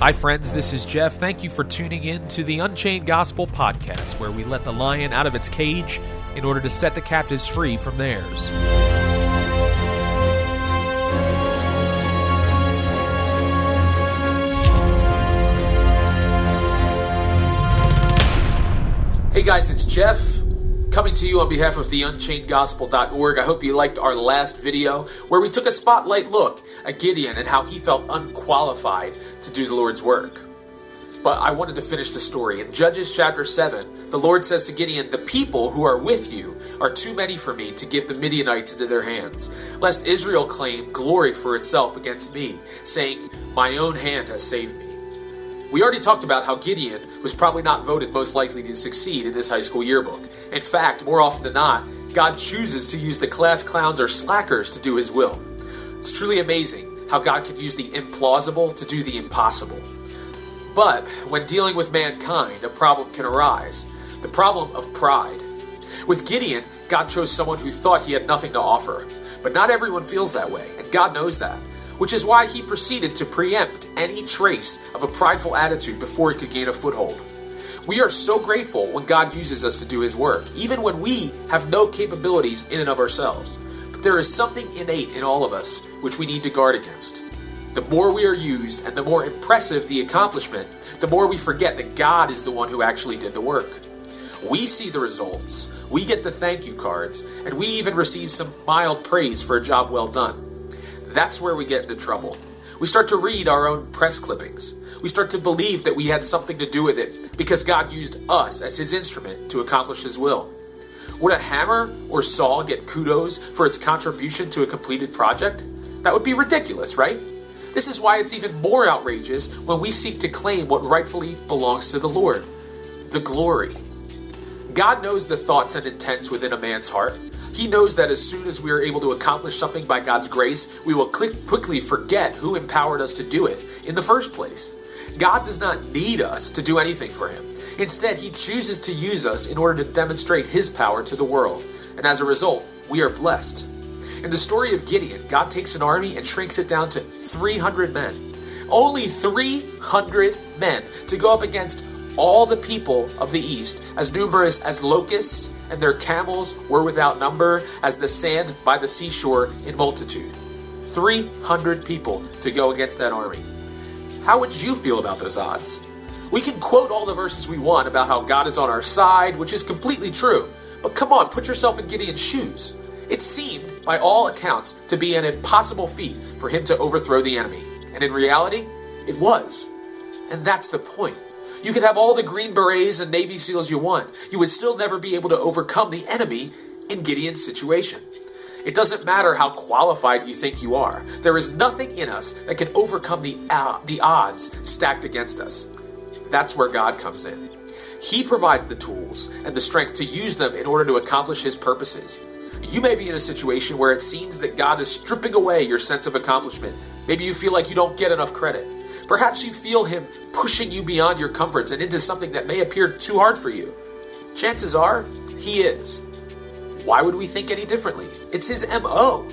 Hi, friends, this is Geoff. Thank you for tuning in to the Unchained Gospel podcast, where we let the lion out of its cage in order to set the captives free from theirs. Hey guys, it's Geoff coming to you on behalf of the UnchainedGospel.org. I hope you liked our last video where we took a spotlight look at Gideon and how he felt unqualified to do the Lord's work. But I wanted to finish the story. In Judges chapter 7, the Lord says to Gideon, The people who are with you are too many for me to give the Midianites into their hands, lest Israel claim glory for itself against me, saying, My own hand has saved me. We already talked about how Gideon was probably not voted most likely to succeed in this high school yearbook. In fact, more often than not, God chooses to use the class clowns or slackers to do his will. It's truly amazing how God can use the implausible to do the impossible. But when dealing with mankind, a problem can arise the problem of pride. With Gideon, God chose someone who thought he had nothing to offer. But not everyone feels that way, and God knows that which is why he proceeded to preempt any trace of a prideful attitude before it could gain a foothold. We are so grateful when God uses us to do his work, even when we have no capabilities in and of ourselves. But there is something innate in all of us which we need to guard against. The more we are used and the more impressive the accomplishment, the more we forget that God is the one who actually did the work. We see the results, we get the thank you cards, and we even receive some mild praise for a job well done. That's where we get into trouble. We start to read our own press clippings. We start to believe that we had something to do with it because God used us as his instrument to accomplish his will. Would a hammer or saw get kudos for its contribution to a completed project? That would be ridiculous, right? This is why it's even more outrageous when we seek to claim what rightfully belongs to the Lord the glory. God knows the thoughts and intents within a man's heart. He knows that as soon as we are able to accomplish something by God's grace, we will quickly forget who empowered us to do it in the first place. God does not need us to do anything for him. Instead, he chooses to use us in order to demonstrate his power to the world. And as a result, we are blessed. In the story of Gideon, God takes an army and shrinks it down to 300 men. Only 300 men to go up against all the people of the east, as numerous as locusts, and their camels were without number, as the sand by the seashore in multitude. 300 people to go against that army. How would you feel about those odds? We can quote all the verses we want about how God is on our side, which is completely true. But come on, put yourself in Gideon's shoes. It seemed, by all accounts, to be an impossible feat for him to overthrow the enemy. And in reality, it was. And that's the point. You could have all the Green Berets and Navy SEALs you want. You would still never be able to overcome the enemy in Gideon's situation. It doesn't matter how qualified you think you are. There is nothing in us that can overcome the, uh, the odds stacked against us. That's where God comes in. He provides the tools and the strength to use them in order to accomplish His purposes. You may be in a situation where it seems that God is stripping away your sense of accomplishment. Maybe you feel like you don't get enough credit. Perhaps you feel Him pushing you beyond your comforts and into something that may appear too hard for you. Chances are, He is. Why would we think any differently? It's His MO.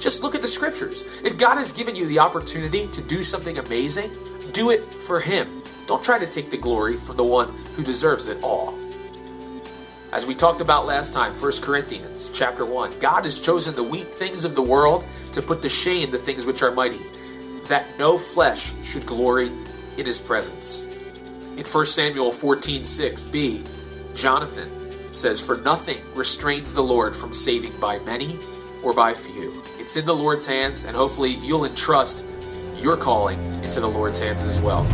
Just look at the scriptures. If God has given you the opportunity to do something amazing, do it for Him. Don't try to take the glory from the one who deserves it all. As we talked about last time, 1 Corinthians chapter 1, God has chosen the weak things of the world to put to shame the things which are mighty that no flesh should glory in his presence. In 1 Samuel 14 6b, Jonathan says, For nothing restrains the Lord from saving by many or by few. It's in the Lord's hands, and hopefully you'll entrust your calling into the Lord's hands as well.